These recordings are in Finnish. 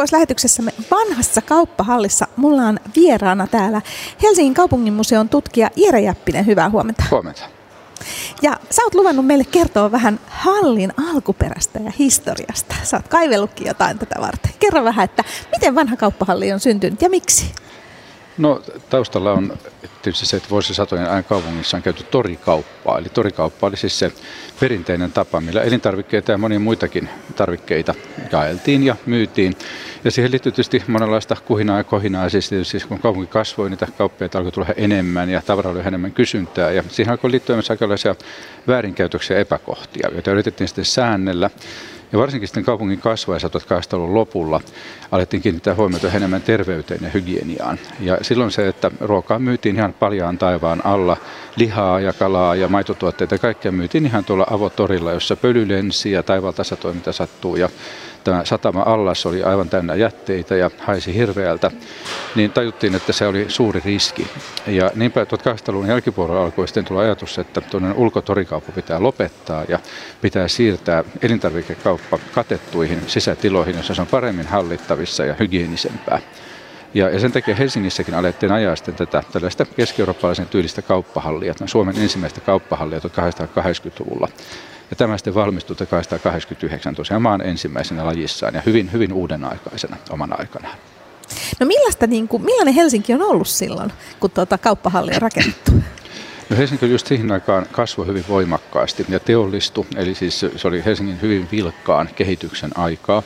erikoislähetyksessämme vanhassa kauppahallissa mulla on vieraana täällä Helsingin kaupunginmuseon tutkija Iire Jäppinen. Hyvää huomenta. Huomenta. Ja sä oot luvannut meille kertoa vähän hallin alkuperästä ja historiasta. Sä oot kaivellutkin jotain tätä varten. Kerro vähän, että miten vanha kauppahalli on syntynyt ja miksi? No taustalla on tietysti se, että vuosisatojen ajan kaupungissa on käyty torikauppaa. Eli torikauppa oli siis se perinteinen tapa, millä elintarvikkeita ja monia muitakin tarvikkeita jaeltiin ja myytiin. Ja siihen liittyy tietysti monenlaista kuhinaa ja kohinaa. Siis, siis kun kaupunki kasvoi, niitä kauppiaita alkoi tulla enemmän ja tavara oli enemmän kysyntää. Ja siihen alkoi liittyä myös aikalaisia väärinkäytöksiä ja epäkohtia, joita yritettiin sitten säännellä. Ja varsinkin sitten kaupungin kasvaessa 1800-luvun lopulla alettiin kiinnittää huomiota enemmän terveyteen ja hygieniaan. Ja silloin se, että ruokaa myytiin ihan paljaan taivaan alla, lihaa ja kalaa ja maitotuotteita, kaikkea myytiin ihan tuolla avotorilla, jossa pöly lensi ja taivaalta satoi mitä sattuu. Ja tämä satama allas oli aivan täynnä jätteitä ja haisi hirveältä, niin tajuttiin, että se oli suuri riski. Ja niinpä 1800-luvun jälkipuolella alkoi sitten tulla ajatus, että tuonne ulkotorikauppa pitää lopettaa ja pitää siirtää elintarvikekauppa katettuihin sisätiloihin, jossa se on paremmin hallittavissa ja hygienisempää. Ja, ja sen takia Helsingissäkin alettiin ajaa sitten tätä tällaista keski-eurooppalaisen tyylistä kauppahallia, Suomen ensimmäistä kauppahallia 1880-luvulla. Ja tämä sitten valmistui 1889 tosiaan maan ensimmäisenä lajissaan ja hyvin, hyvin uuden aikaisena oman aikanaan. No millaista, niin kuin, millainen Helsinki on ollut silloin, kun tuota kauppahalli on rakennettu? No Helsinki oli just siihen aikaan kasvoi hyvin voimakkaasti ja teollistui, eli siis se oli Helsingin hyvin vilkkaan kehityksen aikaa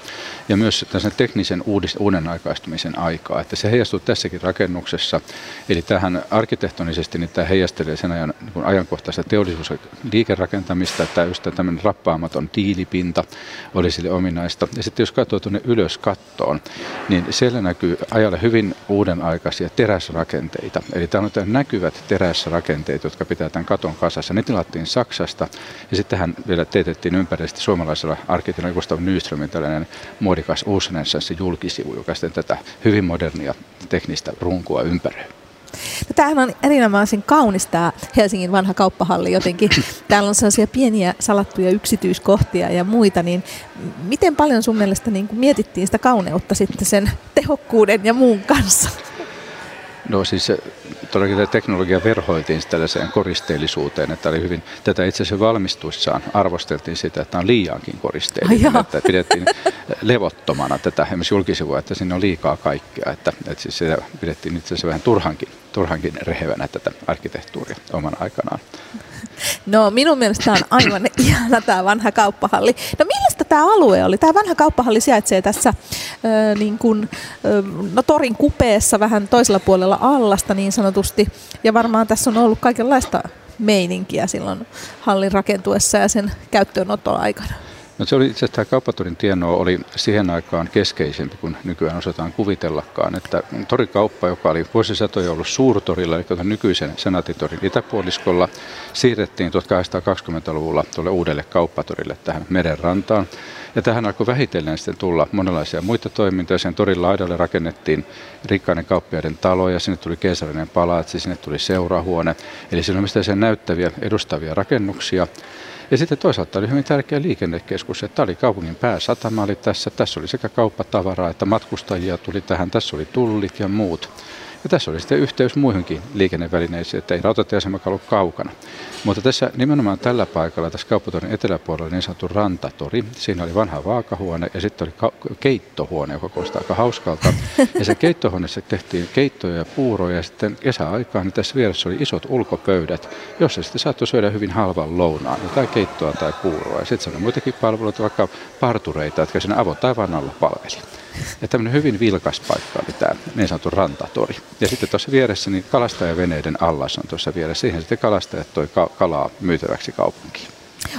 ja myös sen teknisen uudist, uuden aikaistumisen aikaa, että se heijastuu tässäkin rakennuksessa. Eli tähän arkkitehtonisesti niin tämä heijastelee sen ajan niin ajankohtaista teollisuus- ja liikerakentamista, että just tämmöinen rappaamaton tiilipinta oli sille ominaista. Ja sitten jos katsoo tuonne ylös kattoon, niin siellä näkyy ajalle hyvin uuden aikaisia teräsrakenteita. Eli tämä on näkyvät teräsrakenteet, jotka pitää tämän katon kasassa. Ne tilattiin Saksasta ja sitten tähän vielä teetettiin ympäristöstä suomalaisella arkkitehtoilla Gustav Nyströmin tällainen muodikas uusrenessanssi julkisivu, joka sitten tätä hyvin modernia teknistä runkua ympäröi. No, tämähän on erinomaisen kaunis tämä Helsingin vanha kauppahalli jotenkin. Täällä on sellaisia pieniä salattuja yksityiskohtia ja muita, niin miten paljon sun mielestä niin mietittiin sitä kauneutta sitten sen tehokkuuden ja muun kanssa? No siis todellakin tämä teknologia verhoiltiin tällaiseen koristeellisuuteen, että oli hyvin, tätä itse asiassa valmistuissaan arvosteltiin sitä, että on liiankin koristeellinen, että pidettiin levottomana tätä esimerkiksi julkisivua, että siinä on liikaa kaikkea, että, että siis sitä pidettiin itse asiassa vähän turhankin, turhankin rehevänä tätä arkkitehtuuria oman aikanaan. No minun mielestä tämä on aivan ihana tämä vanha kauppahalli. No millaista tämä alue oli? Tämä vanha kauppahalli sijaitsee tässä äh, niin kuin, äh, no, torin kupeessa vähän toisella puolella allasta niin sanotusti. Ja varmaan tässä on ollut kaikenlaista meininkiä silloin hallin rakentuessa ja sen käyttöönottoa aikana. No se oli itse asiassa tämä kauppatorin tieno oli siihen aikaan keskeisempi kuin nykyään osataan kuvitellakaan. Että torikauppa, joka oli vuosisatoja ollut suurtorilla, eli nykyisen senaatitorin itäpuoliskolla, siirrettiin 1820-luvulla tuolle uudelle kauppatorille tähän merenrantaan. Ja tähän alkoi vähitellen sitten tulla monenlaisia muita toimintoja. Sen torin laidalle rakennettiin rikkaiden kauppiaiden taloja, sinne tuli keisarinen palatsi, sinne tuli seurahuone. Eli siinä oli näyttäviä, edustavia rakennuksia. Ja sitten toisaalta oli hyvin tärkeä liikennekeskus, että tämä oli kaupungin pääsatama oli tässä. Tässä oli sekä kauppatavaraa että matkustajia tuli tähän. Tässä oli tullit ja muut. Ja tässä oli sitten yhteys muihinkin liikennevälineisiin, että ei rautatieasemakaan ollut kaukana. Mutta tässä nimenomaan tällä paikalla, tässä kauppatorin eteläpuolella niin sanottu rantatori. Siinä oli vanha vaakahuone ja sitten oli keittohuone, joka kuulostaa aika hauskalta. Ja se keittohuoneessa tehtiin keittoja ja puuroja ja sitten kesäaikaan niin tässä vieressä oli isot ulkopöydät, jossa sitten saattoi syödä hyvin halvan lounaan, tai keittoa tai puuroa. Ja sitten oli muitakin palveluita, vaikka partureita, jotka siinä avotaivaan alla palveli. Ja tämmöinen hyvin vilkas paikka oli tämä niin sanottu rantatori. Ja sitten tuossa vieressä niin kalastajaveneiden allas on tuossa vieressä. Siihen sitten kalastajat toi kalaa myytäväksi kaupunkiin.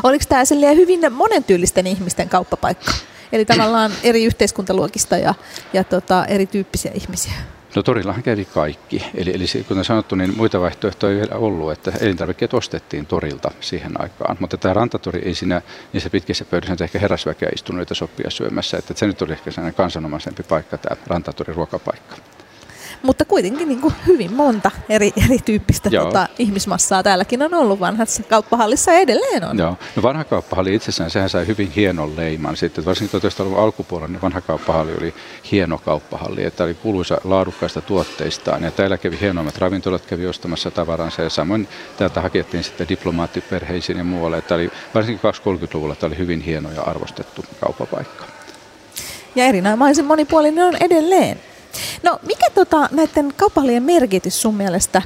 Oliko tämä hyvin monentyylisten ihmisten kauppapaikka? Eli tavallaan eri yhteiskuntaluokista ja, ja tota, erityyppisiä ihmisiä? No torillahan kävi kaikki. Eli, eli kuten sanottu, niin muita vaihtoehtoja ei vielä ollut, että elintarvikkeet ostettiin torilta siihen aikaan. Mutta tämä rantatori ei siinä niissä pitkissä pöydissä ehkä herrasväkeä istunut sopia syömässä. Että se nyt oli ehkä sellainen kansanomaisempi paikka, tämä rantatori ruokapaikka. Mutta kuitenkin niin kuin hyvin monta eri, erityyppistä tota, ihmismassaa täälläkin on ollut vanhassa kauppahallissa ja edelleen on. Joo. No vanha kauppahalli itsessään, sehän sai hyvin hienon leiman. Sitten varsinkin 1900-luvun alkupuolella niin vanha kauppahalli oli hieno kauppahalli, että oli kuuluisa laadukkaista tuotteistaan. Ja täällä kävi hienoimmat ravintolat kävi ostamassa tavaransa ja samoin täältä hakettiin sitten diplomaattiperheisiin ja muualle. Että oli, varsinkin 20-30-luvulla tämä oli hyvin hieno ja arvostettu kauppapaikka. Ja erinomaisen monipuolinen on edelleen. No mikä tota, näiden kaupallien merkitys sun mielestä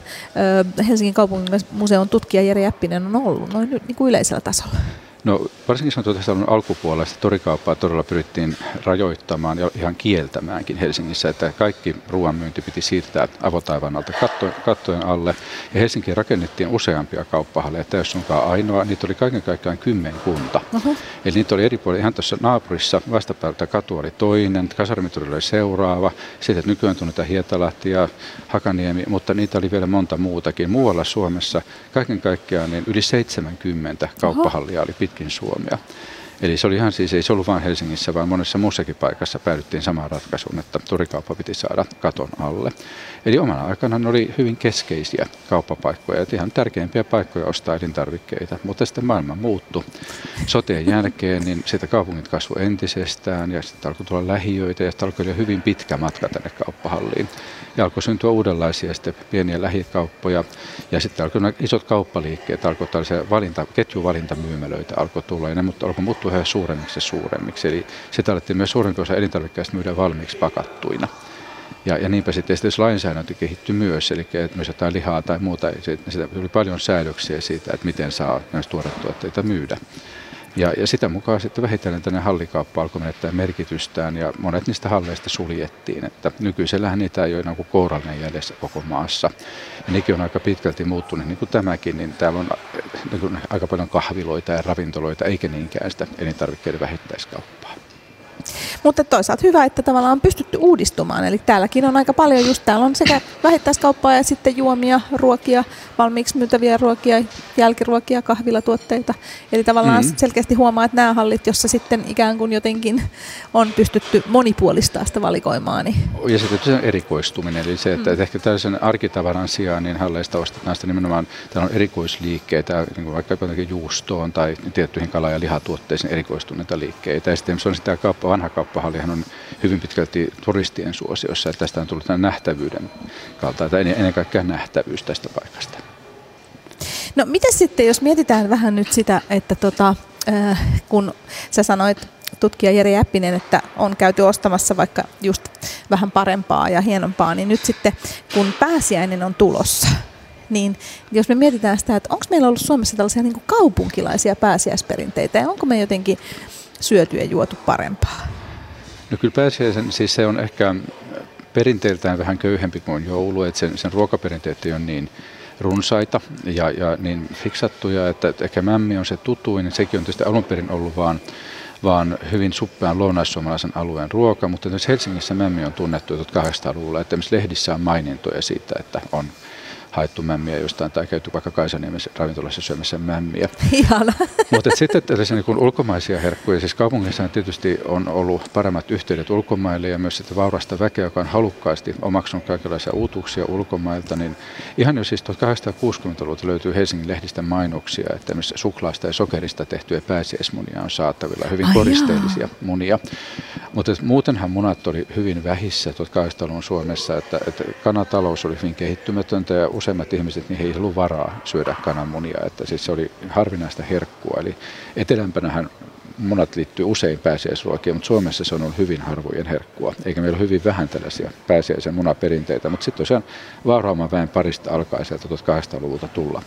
ö, Helsingin kaupungin museon tutkija Jere Jäppinen on ollut noin niin kuin yleisellä tasolla? No varsinkin on tuota alkupuolella torikauppaa todella pyrittiin rajoittamaan ja ihan kieltämäänkin Helsingissä, että kaikki ruoanmyynti piti siirtää avotaivan alta kattojen, kattojen alle. Ja Helsinkiin rakennettiin useampia kauppahalleja, että jos onkaan ainoa, niitä oli kaiken kaikkiaan kymmenkunta. Uh-huh. Eli niitä oli eri puolilla, ihan tuossa naapurissa vastapäältä katu oli toinen, kasarmituri oli seuraava, sitten nykyään tunnetaan Hietalahti ja Hakaniemi, mutta niitä oli vielä monta muutakin. Muualla Suomessa kaiken kaikkiaan niin yli 70 kauppahallia oli pitkin Suomea. Eli se oli ihan siis, ei se ollut vain Helsingissä, vaan monessa muussakin paikassa päädyttiin samaan ratkaisuun, että turikauppa piti saada katon alle. Eli omana aikana ne oli hyvin keskeisiä kauppapaikkoja, että ihan tärkeimpiä paikkoja ostaa elintarvikkeita. Mutta sitten maailma muuttui. Soteen jälkeen niin sitä kaupungit kasvoi entisestään ja sitten alkoi tulla lähiöitä ja sitten alkoi olla hyvin pitkä matka tänne kauppahalliin. Ja alkoi syntyä uudenlaisia sitten pieniä lähikauppoja ja sitten alkoi isot kauppaliikkeet, alkoi tällaisia valinta, ketjuvalintamyymälöitä alkoi tulla ja ne alkoi muuttua yhä suuremmiksi ja suuremmiksi. Eli sitä alettiin myös suurin osa elintarvikkeista myydä valmiiksi pakattuina. Ja, ja niinpä sitten jos lainsäädäntö kehittyi myös, eli että myös jotain lihaa tai muuta, sitä tuli paljon säädöksiä siitä, että miten saa näistä tuoretuotteita myydä. Ja, ja sitä mukaan sitten vähitellen tänne hallikauppa alkoi menettää merkitystään ja monet niistä halleista suljettiin. Että nykyisellähän niitä ei ole enää kuin kourallinen jäljessä koko maassa. Ja nekin on aika pitkälti muuttunut, niin kuin tämäkin, niin täällä on niin aika paljon kahviloita ja ravintoloita, eikä niinkään sitä elintarvikkeiden vähittäiskauppaa. Mutta toisaalta hyvä, että tavallaan on pystytty uudistumaan. Eli täälläkin on aika paljon just täällä on sekä vähittäiskauppaa ja sitten juomia, ruokia, valmiiksi myytäviä ruokia, jälkiruokia, kahvilatuotteita. Eli tavallaan mm-hmm. selkeästi huomaa, että nämä hallit, jossa sitten ikään kuin jotenkin on pystytty monipuolistaa sitä valikoimaa. Niin... Ja sitten se erikoistuminen, eli se, että, mm. ehkä tällaisen arkitavaran sijaan niin halleista ostetaan sitä nimenomaan, täällä on erikoisliikkeitä, niin kuin vaikka jotenkin juustoon tai tiettyihin kala- ja lihatuotteisiin erikoistuneita liikkeitä. Ja sitten se on sitä kauppa, vanha kauppahallihan on hyvin pitkälti turistien suosiossa, että tästä on tullut nähtävyyden kautta, tai ennen kaikkea nähtävyys tästä paikasta. No mitä sitten, jos mietitään vähän nyt sitä, että tota, äh, kun sä sanoit tutkija Jere Jäppinen, että on käyty ostamassa vaikka just vähän parempaa ja hienompaa, niin nyt sitten kun pääsiäinen on tulossa, niin jos me mietitään sitä, että onko meillä ollut Suomessa tällaisia niin kaupunkilaisia pääsiäisperinteitä ja onko me jotenkin syöty ja juotu parempaa? No kyllä pääsiäisen, siis se on ehkä perinteeltään vähän köyhempi kuin joulu, että sen, sen ruokaperinteet on niin runsaita ja, ja niin fiksattuja, että, että ehkä mämmi on se tutuin, niin sekin on tietysti alun perin ollut vaan vaan hyvin suppean lounaissuomalaisen alueen ruoka, mutta myös Helsingissä mämmi on tunnettu 1800-luvulla, että lehdissä on mainintoja siitä, että on haettu mämmiä jostain tai käyty vaikka Kaisaniemessä ravintolassa syömässä mämmiä. Ihana. Mutta sitten tällaisia niin ulkomaisia herkkuja, siis kaupungissa tietysti on ollut paremmat yhteydet ulkomaille ja myös sitten vaurasta väkeä, joka on halukkaasti omaksunut kaikenlaisia uutuuksia ulkomailta, niin ihan jo siis 1860-luvulta löytyy Helsingin lehdistä mainoksia, että myös suklaasta ja sokerista tehtyjä pääsiäismunia on saatavilla, hyvin Ai koristeellisia jaa. munia. Mutta muutenhan munat oli hyvin vähissä 1800-luvun Suomessa, että, että kanatalous oli hyvin kehittymätöntä ja useimmat ihmiset, he ei ollut varaa syödä kananmunia, että siis se oli harvinaista herkkua. Eli etelämpänähän munat liittyy usein pääsiäisruokiin, mutta Suomessa se on ollut hyvin harvojen herkkua, eikä meillä ole hyvin vähän tällaisia pääsiäisen munaperinteitä, mutta sitten tosiaan vauraamman väen parista alkaa sieltä 1800-luvulta tulla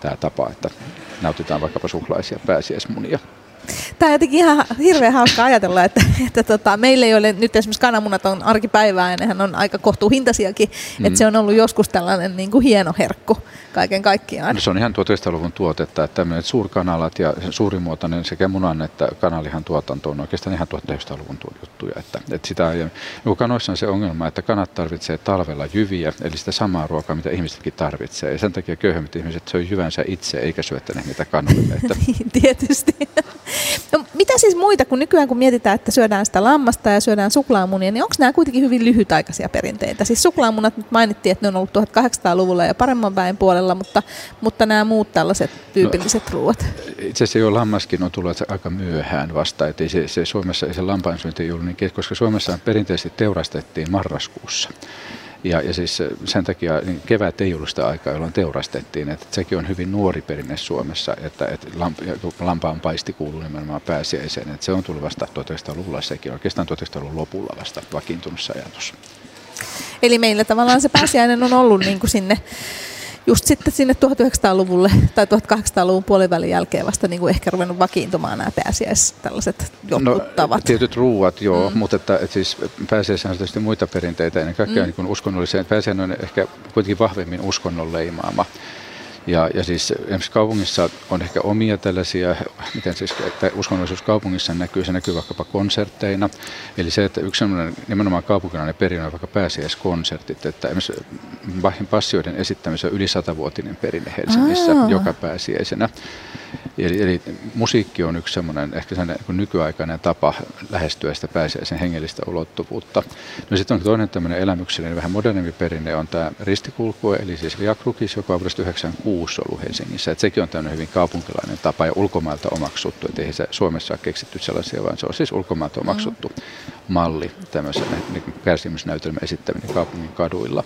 tämä tapa, että nautitaan vaikkapa suklaisia pääsiäismunia. Tämä on jotenkin ihan hirveän hauska ajatella, että, että tota, meillä ei ole nyt esimerkiksi kananmunat on arkipäivää ja nehän on aika kohtuuhintaisiakin, mm. että se on ollut joskus tällainen niin kuin hieno herkku kaiken kaikkiaan. No, se on ihan 1900-luvun tuotetta, että tämmöiset suurkanalat ja suurimuotoinen sekä munan että kanalihan tuotanto on oikeastaan ihan 1900-luvun juttuja. Että, että sitä ei, niin kanoissa on se ongelma, että kanat tarvitsee talvella jyviä, eli sitä samaa ruokaa, mitä ihmisetkin tarvitsee. Ja sen takia köyhemmät ihmiset syö jyvänsä itse, eikä syöttäneet niitä kanoille. Että... niin, tietysti. No, mitä siis muita, kun nykyään kun mietitään, että syödään sitä lammasta ja syödään suklaamunia, niin onko nämä kuitenkin hyvin lyhytaikaisia perinteitä? Siis suklaamunat nyt mainittiin, että ne on ollut 1800-luvulla ja paremman väen puolella, mutta, mutta nämä muut tällaiset tyypilliset no, ruoat. Itse asiassa jo lammaskin on tullut aika myöhään vasta, että se, se Suomessa ei se lampaansyönti ollut niin, koska Suomessa perinteisesti teurastettiin marraskuussa. Ja, ja siis sen takia niin kevät ei ollut sitä aikaa, jolloin teurastettiin. Että sekin on hyvin nuori perinne Suomessa, että, että lampaan paisti kuuluu nimenomaan pääsiäiseen. Että se on tullut vasta 1900-luvulla sekin, oikeastaan 1900-luvun lopulla vasta vakiintunut ajatus. Eli meillä tavallaan se pääsiäinen on ollut niin kuin sinne just sitten sinne 1900-luvulle tai 1800-luvun puolivälin jälkeen vasta niin kuin ehkä ruvennut vakiintumaan nämä pääsiäis tällaiset jotkut no, tavat. Tietyt ruuat, joo, mm. mutta että, että siis pääsiäisessä on tietysti muita perinteitä, ennen kaikkea mm. niin uskonnollisia. Pääsiäinen on ehkä kuitenkin vahvemmin uskonnon leimaama. Ja, ja siis esimerkiksi kaupungissa on ehkä omia tällaisia, miten siis, että uskonnollisuus kaupungissa näkyy, se näkyy vaikkapa konsertteina. Eli se, että yksi sellainen nimenomaan kaupunkilainen perinne on vaikka pääsiäiskonsertit, että esimerkiksi Bachin passioiden esittämisen on yli satavuotinen perinne Helsingissä Aa. joka pääsiäisenä. Eli, eli musiikki on yksi semmoinen ehkä sellainen niin nykyaikainen tapa lähestyä sitä pääsiäisen hengellistä ulottuvuutta. No sitten on toinen tämmöinen elämyksellinen, vähän modernimpi perinne on tämä ristikulku, eli siis Via Crucis, joka on vuodesta 96 ollut Helsingissä. Et sekin on tämmöinen hyvin kaupunkilainen tapa ja ulkomailta omaksuttu, että ei se Suomessa ole keksitty sellaisia, vaan se on siis ulkomailta omaksuttu mm. malli tämmöisen niin kärsimysnäytelmän esittäminen kaupungin kaduilla.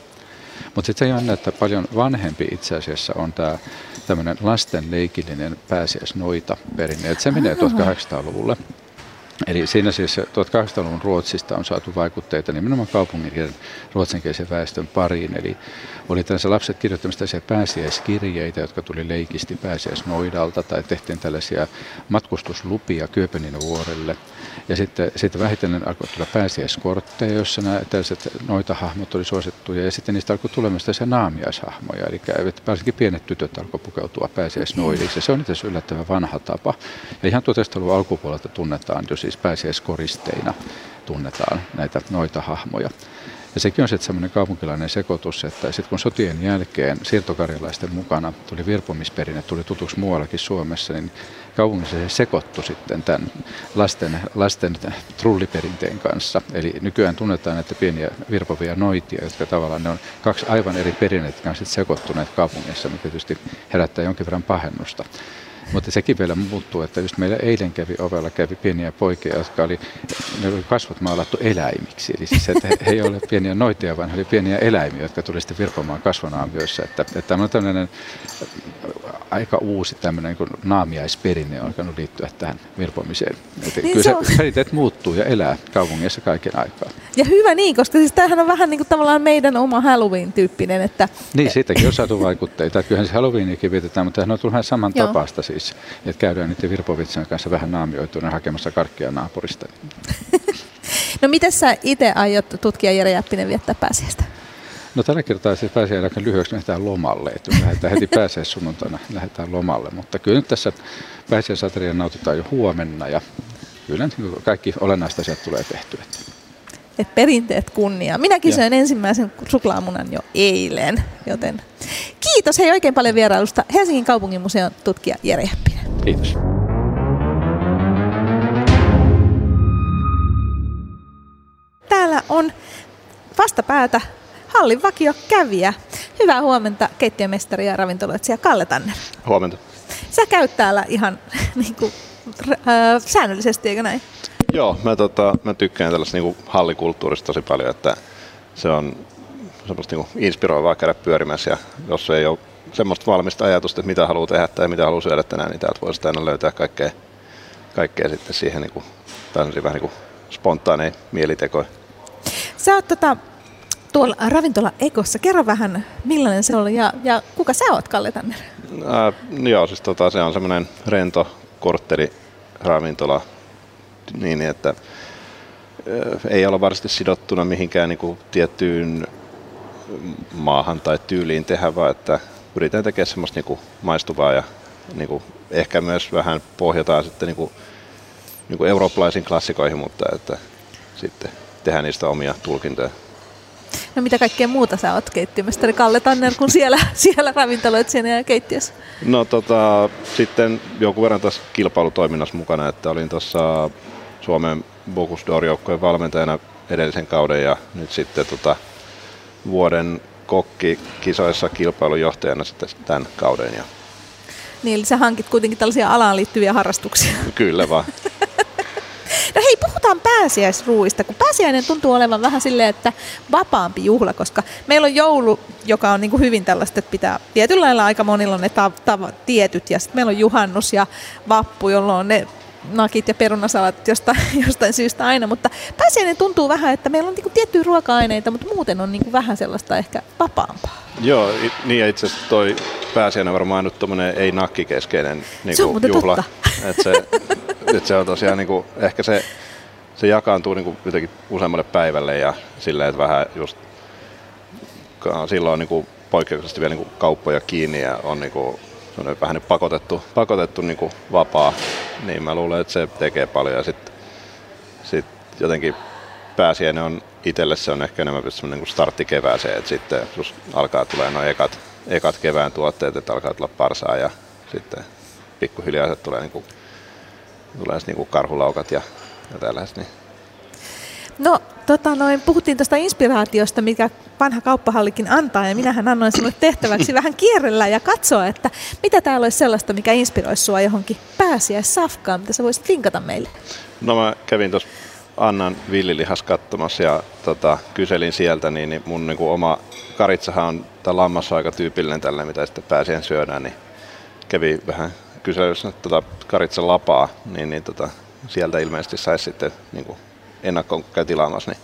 Mutta sitten se on että paljon vanhempi itse asiassa on tämä tämmöinen lasten leikillinen pääsiäisnoita perinne. Et se menee 1800-luvulle. Eli siinä siis 1800-luvun Ruotsista on saatu vaikutteita nimenomaan kaupungin ruotsinkielisen väestön pariin. Eli oli tällaisia lapset kirjoittamista tällaisia pääsiäiskirjeitä, jotka tuli leikisti pääsiäisnoidalta tai tehtiin tällaisia matkustuslupia Kööpenin vuorelle. Ja sitten, sitten vähitellen alkoi tulla pääsiäiskortteja, joissa nämä tällaiset noita hahmot oli suosittuja ja sitten niistä alkoi tulemaan tällaisia naamiaishahmoja. Eli varsinkin pienet tytöt alkoi pukeutua pääsiäisnoidiksi. Se on itse asiassa yllättävän vanha tapa. Ja ihan 1900-luvun alkupuolelta tunnetaan jo siis pääsiäiskoristeina tunnetaan näitä noita hahmoja. Ja sekin on sitten semmoinen kaupunkilainen sekoitus, että sitten kun sotien jälkeen siirtokarjalaisten mukana tuli virpomisperinne, tuli tutuksi muuallakin Suomessa, niin kaupungissa se sekoittu sitten tämän lasten, lasten trulliperinteen kanssa. Eli nykyään tunnetaan, että pieniä virpovia noitia, jotka tavallaan ne on kaksi aivan eri perinnettä, jotka on sitten sekoittuneet kaupungissa, mikä tietysti herättää jonkin verran pahennusta. Mutta sekin vielä muuttuu, että just meillä eilen kävi ovella kävi pieniä poikia, jotka oli, ne oli kasvot maalattu eläimiksi. Eli siis, että he ei ole pieniä noitia, vaan he oli pieniä eläimiä, jotka tuli sitten virpomaan kasvonaamioissa. Että, että tämä on tämmöinen aika uusi tämmöinen niin naamiaisperinne on alkanut liittyä tähän virpomiseen. Että niin kyllä se, se perinteet muuttuu ja elää kaupungissa kaiken aikaa. Ja hyvä niin, koska siis tämähän on vähän niin kuin tavallaan meidän oma Halloween-tyyppinen. Että... Niin, siitäkin on saatu vaikutteita. Kyllähän se Halloweenikin vietetään, mutta on tullut ihan saman tapaista siis. Että käydään niiden virpovitsien kanssa vähän naamioituna hakemassa karkkia naapurista. no miten sä itse aiot tutkia Jere Jäppinen viettää pääsiäistä? No tällä kertaa se pääsee aika lyhyeksi, lähdetään lomalle. Että me lähdetään heti pääsee sunnuntaina, lähdetään lomalle. Mutta kyllä nyt tässä pääsiäisateria nautitaan jo huomenna ja kyllä kaikki olennaiset asiat tulee tehtyä. Et perinteet kunnia. Minäkin söin ensimmäisen suklaamunan jo eilen, joten kiitos hei oikein paljon vierailusta Helsingin kaupungin museon tutkija Jere Jäppinen. Kiitos. Täällä on vastapäätä hallin vakio kävijä. Hyvää huomenta keittiömestari ja ravintoloitsija Kalle Tanner. Huomenta. Sä käyt täällä ihan niin kuin, äh, säännöllisesti, eikö näin? Joo, mä, tota, mä tykkään tällaista niin hallikulttuurista tosi paljon, että se on semmoista niin inspiroivaa käydä pyörimässä ja jos ei ole semmoista valmista ajatusta, että mitä haluaa tehdä tai mitä haluaa syödä tänään, niin täältä voisi aina löytää kaikkea, kaikkea sitten siihen niin kuin, vähän niin kuin spontaaneja mielitekoja. Sä oot tota, tuolla ravintola Ekossa. Kerro vähän, millainen se oli ja, ja kuka sä oot, Kalle Tanner? Äh, joo, siis tota, se on semmoinen rento kortteliravintola, niin että äh, ei ole varsinaisesti sidottuna mihinkään niin kuin, tiettyyn maahan tai tyyliin tehdä, vaan että yritetään tekemään semmoista niin kuin, maistuvaa ja niin kuin, ehkä myös vähän pohjataan sitten niin kuin, niin kuin eurooppalaisiin klassikoihin, mutta että sitten tehdään niistä omia tulkintoja. No mitä kaikkea muuta sä oot keittiömestari Kalle Tanner kuin siellä, siellä ravintoloitsijana ja keittiössä? No tota, sitten joku verran tässä kilpailutoiminnassa mukana, että olin tuossa Suomen Bocuse d'Or-joukkojen valmentajana edellisen kauden ja nyt sitten tota, vuoden kokkikisoissa kilpailujohtajana sitten tämän kauden. Ja... Niin, eli sä hankit kuitenkin tällaisia alaan liittyviä harrastuksia. Kyllä vaan. No hei, puhutaan pääsiäisruuista, kun pääsiäinen tuntuu olevan vähän silleen, että vapaampi juhla, koska meillä on joulu, joka on niin kuin hyvin tällaista, että pitää tietyllä lailla aika monilla on ne tav- tav- tietyt, ja sitten meillä on juhannus ja vappu, jolloin on ne nakit ja perunasalat jostain, jostain syystä aina, mutta pääsiäinen tuntuu vähän, että meillä on niin kuin tiettyjä ruoka-aineita, mutta muuten on niin kuin vähän sellaista ehkä vapaampaa. Joo, niin ja itse asiassa toi pääsiäinen varmaan ainut tuommoinen ei nakkikeskeinen niin Se on muuten juhla. totta. Et se, et se on tosiaan niin kuin, ehkä se, se jakaantuu niin kuin jotenkin useammalle päivälle ja silleen, että vähän just silloin on niin kuin poikkeuksellisesti vielä niin kuin kauppoja kiinni ja on niin kuin, semmoinen vähän niin pakotettu, pakotettu niin kuin vapaa, niin mä luulen, että se tekee paljon ja sitten sit jotenkin pääsiäinen on itselle se on ehkä enemmän semmoinen niin startti kevääseen, että sitten jos alkaa tulee noin ekat, ekat kevään tuotteet, että alkaa tulla parsaa ja sitten pikkuhiljaa se tulee, niin kuin, tulee niin kuin karhulaukat ja, ja tällaiset. Niin. No, tota noin, puhuttiin tuosta inspiraatiosta, mikä vanha kauppahallikin antaa, ja minähän annoin sinulle tehtäväksi vähän kierrellä ja katsoa, että mitä täällä olisi sellaista, mikä inspiroisi sinua johonkin pääsiäissafkaan, mitä sä voisit linkata meille. No mä kävin tuossa Annan villilihas katsomassa ja tota, kyselin sieltä, niin, niin mun niin kuin oma karitsahan on, tai lammas on aika tyypillinen tällä, mitä sitten pääsien syödään, niin kävi vähän kyselyssä tota, karitsan lapaa, niin, niin tota, sieltä ilmeisesti saisi sitten niin kuin ennakkoon käy tilaamassa, niin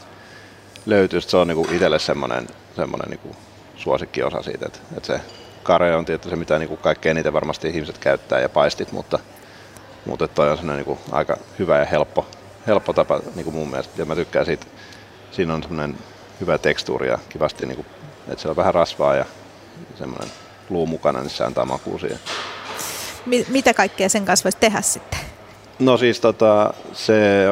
löytyy. Se on niin itselle semmoinen, semmoinen niin kuin suosikkiosa siitä, että, että se kare on tietysti se, mitä niin kaikkein eniten varmasti ihmiset käyttää ja paistit, mutta, mutta toi on semmoinen niin aika hyvä ja helppo, helppo tapa niin kuin mun mielestä. Ja mä tykkään siitä, siinä on semmoinen hyvä tekstuuri ja kivasti, niin kuin, että se on vähän rasvaa ja semmoinen luu mukana, niin se antaa makua siihen. Mi- mitä kaikkea sen kanssa voisi tehdä sitten? No siis tota, se,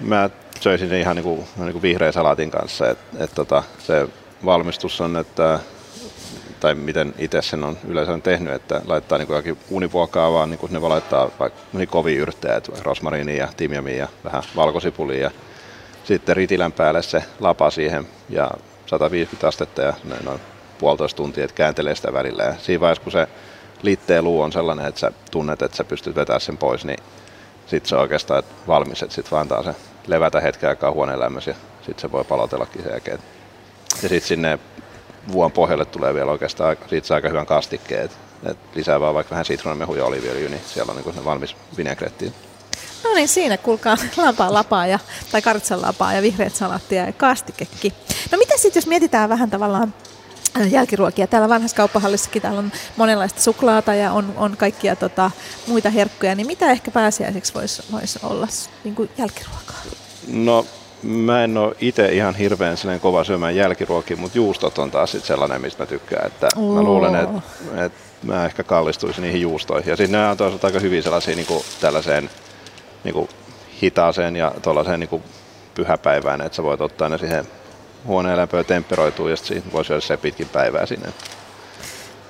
mä söisin sen ihan niinku, niinku vihreän salaatin kanssa, että et tota, se valmistus on, että tai miten itse sen on yleensä tehnyt, että laittaa niinku jokin univuokaa vaan, niinku ne voi laittaa vaikka niin kovia yrttejä, että rosmariinia ja timjamia ja vähän valkosipulia sitten ritilän päälle se lapa siihen ja 150 astetta ja ne noin puolitoista tuntia, että kääntelee sitä välillä. Ja siinä vaiheessa, kun se liitteen luu on sellainen, että sä tunnet, että sä pystyt vetämään sen pois, niin sitten se on oikeastaan valmis, että sitten vaan antaa se levätä hetken aikaa huoneen ja sitten se voi palotellakin sen jälkeen. Ja sitten sinne vuon pohjalle tulee vielä oikeastaan siitä saa aika hyvän kastikkeen, että et lisää vaan vaikka vähän sitruunamehu ja niin siellä on niin valmis vinegretti. No niin, siinä kuulkaa lampaa lapaa ja, tai karitsan lapaa ja vihreät salaattia ja kastikekki. No mitä sitten, jos mietitään vähän tavallaan jälkiruokia. Täällä vanhassa kauppahallissakin täällä on monenlaista suklaata ja on, on kaikkia tota, muita herkkuja, niin mitä ehkä pääsiäiseksi voisi vois olla niin kuin jälkiruokaa? No mä en ole itse ihan hirveän sellainen kova syömään jälkiruokia, mutta juustot on taas sit sellainen, mistä mä tykkään. Että Oo. mä luulen, että, että mä ehkä kallistuisin niihin juustoihin. Ja sitten nämä on toisaalta aika hyvin sellaisia niin kuin tällaiseen niin kuin hitaaseen ja tuollaiseen niin kuin pyhäpäivään, että sä voit ottaa ne siihen huoneen lämpöön temperoituu ja sitten voi syödä se pitkin päivää sinne.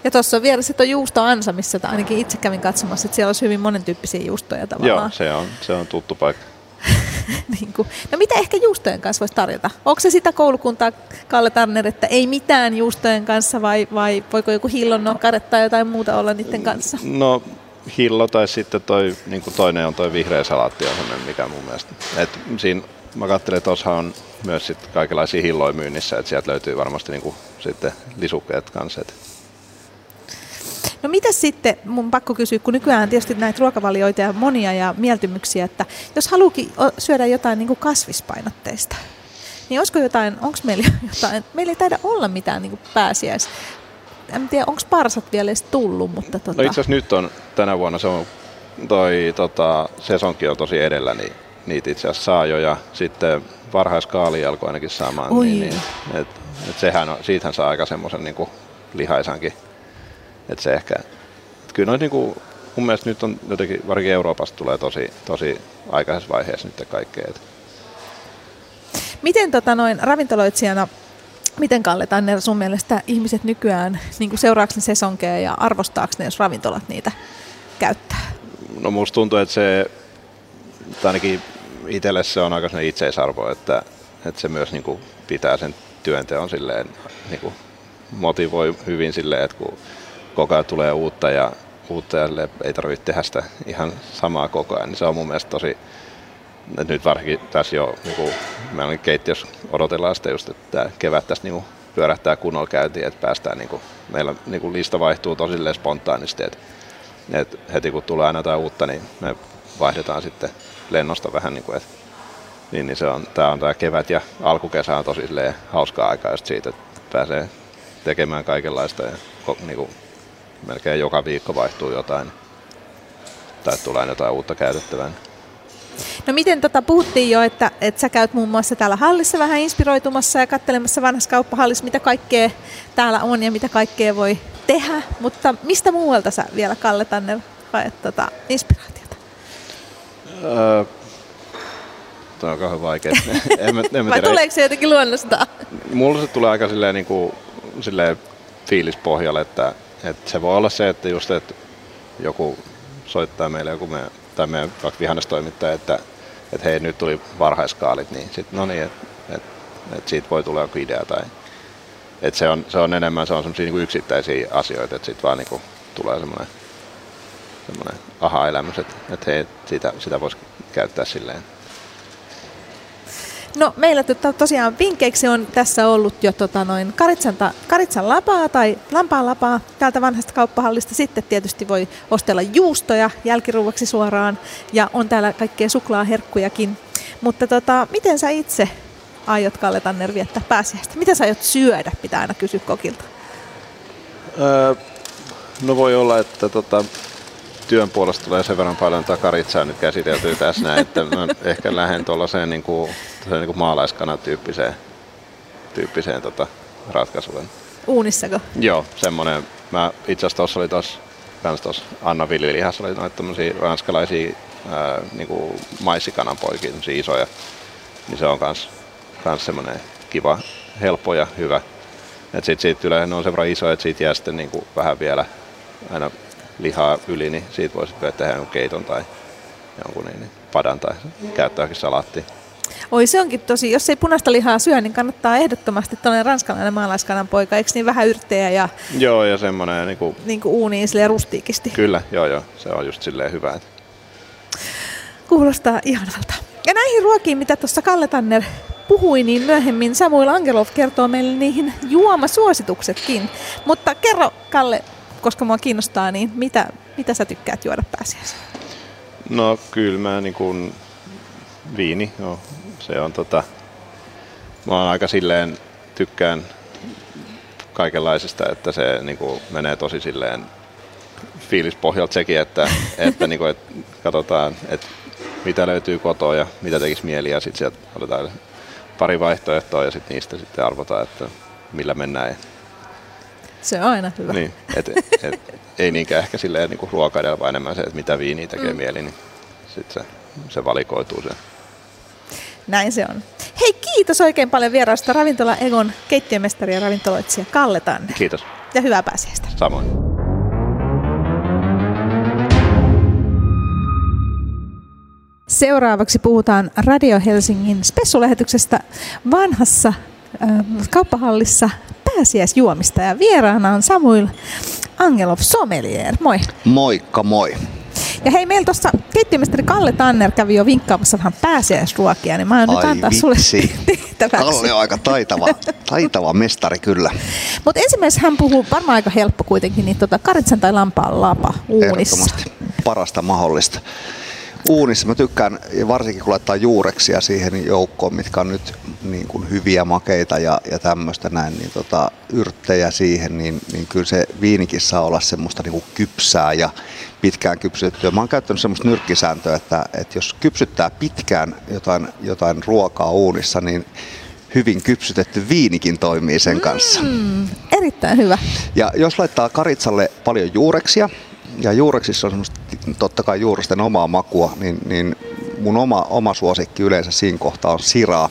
Ja tuossa on vielä sitten juustoansa, missä ainakin itse kävin katsomassa, että siellä olisi hyvin monentyyppisiä juustoja tavallaan. Joo, se on, se on tuttu paikka. niin kuin. No mitä ehkä juustojen kanssa voisi tarjota? Onko se sitä koulukuntaa, Kalle Tarner, että ei mitään juustojen kanssa vai, vai voiko joku hillon nokkare tai jotain muuta olla niiden kanssa? No hillo tai sitten toi, niin kuin toinen on toi vihreä salaatti on sellainen, mikä mun mielestä. Et siinä, mä katselin, että tuossa on myös sit kaikenlaisia hilloja myynnissä, että sieltä löytyy varmasti niin kuin, sitten lisukkeet kanssa. Et No mitä sitten, mun pakko kysyä, kun nykyään tietysti näitä ruokavalioita ja monia ja mieltymyksiä, että jos haluukin syödä jotain niin kuin kasvispainotteista, niin olisiko jotain, onko meillä jotain, meillä ei taida olla mitään niin kuin pääsiäis. En tiedä, onko parsat vielä edes tullut, mutta tota... No itse asiassa nyt on tänä vuonna se on toi tota, sesonki on tosi edellä, niin niitä itse asiassa saa jo ja sitten varhaiskaali alkoi ainakin saamaan. Oi. Niin, niin, et, et sehän on, siitähän saa aika semmoisen niin lihaisankin. Että se ehkä, et kyllä noit niin kuin, mun mielestä nyt on jotenkin, varsinkin Euroopasta tulee tosi, tosi aikaisessa vaiheessa nyt kaikkea. Et Miten tota noin ravintoloitsijana Miten Kalle Tanner sun mielestä ihmiset nykyään niin seuraavaksi ne sesonkeja ja arvostaako ne, jos ravintolat niitä käyttää? No musta tuntuu, että se, tai ainakin itselle se on aika itseisarvo, että, että se myös niin kuin pitää sen työnteon silleen, niin kuin motivoi hyvin silleen, että kun koko ajan tulee uutta ja uutta ja ei tarvitse tehdä sitä ihan samaa koko ajan, niin se on mun mielestä tosi, että nyt varsinkin tässä jo, niin kuin, meillä keittiössä odotellaan sitä just, että kevät tässä niin kuin, pyörähtää kunnolla käyntiin, että päästään, niin kuin, meillä niin kuin, lista vaihtuu tosi spontaanisti, että, että heti kun tulee aina jotain uutta, niin me vaihdetaan sitten lennosta vähän, niin kuin, että, niin, niin se on, tämä on tämä kevät ja alkukesä on tosi hauskaa aikaa just siitä, että pääsee tekemään kaikenlaista ja niin kuin, melkein joka viikko vaihtuu jotain tai tulee jotain uutta käytettävää. No miten tota, puhuttiin jo, että, että sä käyt muun muassa täällä hallissa vähän inspiroitumassa ja katselemassa vanhassa kauppahallissa, mitä kaikkea täällä on ja mitä kaikkea voi tehdä, mutta mistä muualta sä vielä Kalle tänne vai tota, inspiraatiota? Öö, Tämä on kauhean vaikea. en, en, en Vai tiedä. tuleeko se jotenkin luonnostaan? Mulla se tulee aika silleen, niin kuin, silleen fiilispohjalle, että, että se voi olla se, että just että joku soittaa meille joku me, tai meidän vaikka vihannestoimittaja, että, että hei nyt tuli varhaiskaalit, niin sitten no niin, että et, et siitä voi tulla joku idea tai että se on, se on enemmän se on semmoisia niin yksittäisiä asioita, että sitten vaan niin kuin tulee semmoinen semmoinen aha-elämys, että, että hei, sitä, sitä voisi käyttää silleen No meillä to, tosiaan vinkkeiksi on tässä ollut jo tota, noin karitsanta, karitsan lapaa tai lampaan lapaa täältä vanhasta kauppahallista. Sitten tietysti voi ostella juustoja jälkiruuaksi suoraan ja on täällä kaikkea suklaaherkkujakin. Mutta tota, miten sä itse aiot Kalle Tanner viettää pääsiäistä? Mitä sä aiot syödä, pitää aina kysyä kokilta. Öö, no voi olla, että tota, työn puolesta tulee sen verran paljon takaritsaa nyt käsiteltyä tässä näin, että mä ehkä lähden tuollaiseen niin kuin, niin kuin maalaiskanan tyyppiseen, tyyppiseen tota, ratkaisuun. Uunissako? Joo, semmoinen. Mä itse asiassa tuossa oli tuossa kans tuossa Anna Villilihassa oli noita tämmöisiä ranskalaisia ää, niin kuin maissikanan poikia, isoja. Niin se on kans, kans semmoinen kiva, helppo ja hyvä. Et sit siitä yleensä ne on sen verran iso, että siitä jää sitten niin kuin vähän vielä aina lihaa yli, niin siitä voisi tehdä jonkun keiton tai jonkun niin, niin padan tai käyttää johonkin salaattiin. Oi se onkin tosi, jos ei punaista lihaa syö, niin kannattaa ehdottomasti tuollainen ranskalainen maalaiskanan poika, eikö niin vähän yrttejä ja... Joo, ja semmoinen niin kuin... Niin kuin uuniin silleen rustiikisti. Kyllä, joo joo, se on just silleen hyvä. Kuulostaa ihanalta. Ja näihin ruokiin, mitä tuossa Kalle Tanner puhui, niin myöhemmin Samuel Angelov kertoo meille niihin juomasuosituksetkin. Mutta kerro Kalle, koska mua kiinnostaa, niin mitä, mitä sä tykkäät juoda pääsiäisenä? No kyllä mä niin kuin viini, joo. se on tota, mä oon aika silleen tykkään kaikenlaisesta, että se niin kuin menee tosi silleen fiilispohjalta sekin, että, että, niin kuin, että katsotaan, että mitä löytyy kotoa ja mitä tekisi mieli ja sitten sieltä otetaan pari vaihtoehtoa ja sitten niistä sitten arvotaan, että millä mennään. Se on aina hyvä. Niin, et, et, ei niinkään ehkä silleen niin ruokaidella, vaan enemmän se, että mitä viiniä tekee mm. mieli, niin sitten se, se valikoituu se. Näin se on. Hei, kiitos oikein paljon vierasta Ravintola Egon keittiömestari ja ravintoloitsija Kalle Tanne. Kiitos. Ja hyvää pääsiäistä. Samoin. Seuraavaksi puhutaan Radio Helsingin spessulähetyksestä vanhassa äh, kauppahallissa pääsiäisjuomista ja vieraana on Samuel Angelov Sommelier. Moi. Moikka moi. Ja hei, meillä tuossa keittiömestari Kalle Tanner kävi jo vinkkaamassa vähän pääsiäisruokia, niin mä oon nyt antaa vitsi. sulle tehtäväksi. Kalle on aika taitava, taitava mestari kyllä. Mutta ensimmäisenä hän puhuu varmaan aika helppo kuitenkin, niin tota karitsan tai lampaan lapa uunissa. parasta mahdollista uunissa mä tykkään, varsinkin kun laittaa juureksia siihen joukkoon, mitkä on nyt niin kuin hyviä makeita ja, ja tämmöistä näin, niin tota, yrttejä siihen, niin, niin kyllä se viinikin saa olla semmoista niin kuin kypsää ja pitkään kypsytettyä. Mä oon käyttänyt semmoista nyrkkisääntöä, että, että jos kypsyttää pitkään jotain, jotain ruokaa uunissa, niin hyvin kypsytetty viinikin toimii sen kanssa. Mm, erittäin hyvä. Ja jos laittaa karitsalle paljon juureksia, ja juureksissa on semmoista totta kai juuresten omaa makua, niin, niin mun oma, oma suosikki yleensä siinä kohtaa on siraa.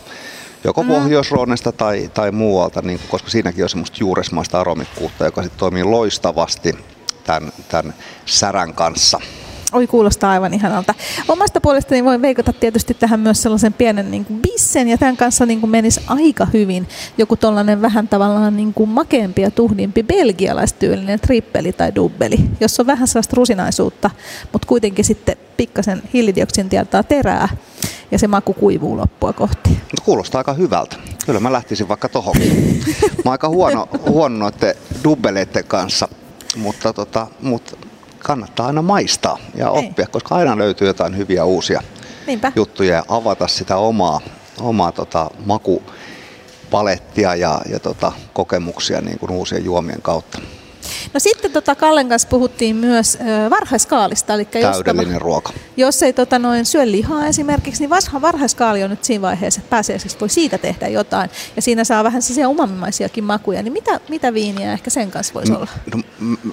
joko mm. Pohjois-Roonesta tai, tai muualta, niin, koska siinäkin on semmoista juuresmaista aromikkuutta, joka sitten toimii loistavasti tämän, tämän särän kanssa. Oi, kuulostaa aivan ihanalta. Omasta puolestani voin veikata tietysti tähän myös sellaisen pienen niin kuin bissen, ja tämän kanssa niin kuin menisi aika hyvin joku tollainen vähän tavallaan niin kuin makeampi ja tuhdimpi belgialaistyylinen trippeli tai dubbeli, jos on vähän sellaista rusinaisuutta, mutta kuitenkin sitten pikkasen hiilidioksin tieltä terää ja se maku kuivuu loppua kohti. No, kuulostaa aika hyvältä. Kyllä mä lähtisin vaikka tohonkin. Mä aika huono, huono noiden dubbeleiden kanssa, mutta, tota, mutta kannattaa aina maistaa ja Ei. oppia, koska aina löytyy jotain hyviä uusia Niinpä. juttuja ja avata sitä omaa, omaa tota, makupalettia ja, ja tota, kokemuksia niin kuin uusien juomien kautta. No sitten tota Kallen kanssa puhuttiin myös ö, varhaiskaalista. Eli Täydellinen jos, ruoka. Jos ei tota noin syö lihaa esimerkiksi, niin varhaiskaali on nyt siinä vaiheessa, että pääsee siis voi siitä tehdä jotain. Ja siinä saa vähän sellaisia umamimaisiakin makuja. Niin mitä, mitä viiniä ehkä sen kanssa voisi no, olla? No,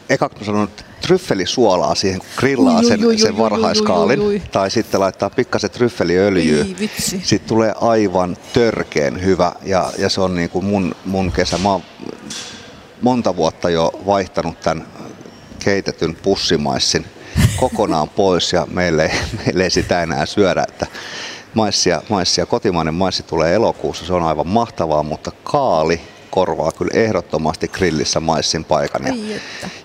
eka mä sanon, tryffelisuolaa siihen, kun grillaa sen, sen varhaiskaalin. Tai sitten laittaa pikkasen tryffeliöljyä. Sitten tulee aivan törkeen hyvä. Ja, ja se on niin kuin mun, mun kesä. Mä oon monta vuotta jo vaihtanut tämän keitetyn pussimaissin kokonaan pois ja meille ei, meille ei sitä enää syödä. Että maissia, maissia, kotimainen maissi tulee elokuussa, se on aivan mahtavaa, mutta kaali korvaa kyllä ehdottomasti grillissä maissin paikan. Ja,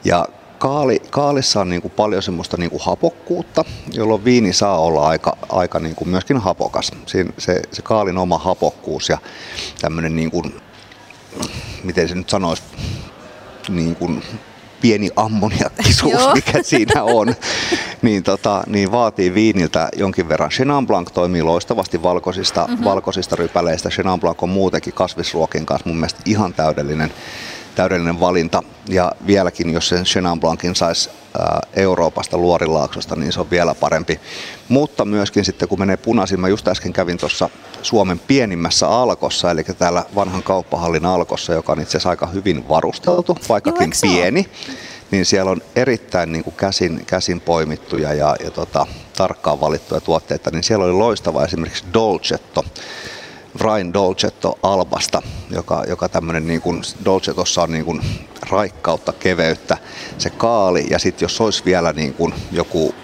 ja kaali, kaalissa on niin kuin paljon semmoista niin kuin hapokkuutta, jolloin viini saa olla aika, aika niin kuin myöskin hapokas. Siin se, se kaalin oma hapokkuus ja tämmöinen, niin kuin, miten se nyt sanoisi, niin kuin pieni ammoniakkisuus, mikä siinä on, niin, tota, niin vaatii viiniltä jonkin verran. Chenin Blanc toimii loistavasti valkoisista, mm-hmm. valkoisista rypäleistä. Chenin Blanc on muutenkin kasvisruokin kanssa mun mielestä ihan täydellinen täydellinen valinta. Ja vieläkin, jos sen Chenin Blancin saisi Euroopasta Luorilaaksosta, niin se on vielä parempi. Mutta myöskin sitten kun menee punaisiin, mä just äsken kävin tuossa Suomen pienimmässä alkossa, eli täällä vanhan kauppahallin alkossa, joka on itse asiassa aika hyvin varusteltu, vaikkakin Joo, pieni. Niin siellä on erittäin niin kuin käsin, käsin poimittuja ja, ja tota, tarkkaan valittuja tuotteita, niin siellä oli loistava esimerkiksi Dolcetto, Ryan Dolcetto Albasta, joka, joka tämmöinen niin kuin, Dolcettossa on niin kuin raikkautta, keveyttä, se kaali ja sitten jos olisi vielä niin kuin joku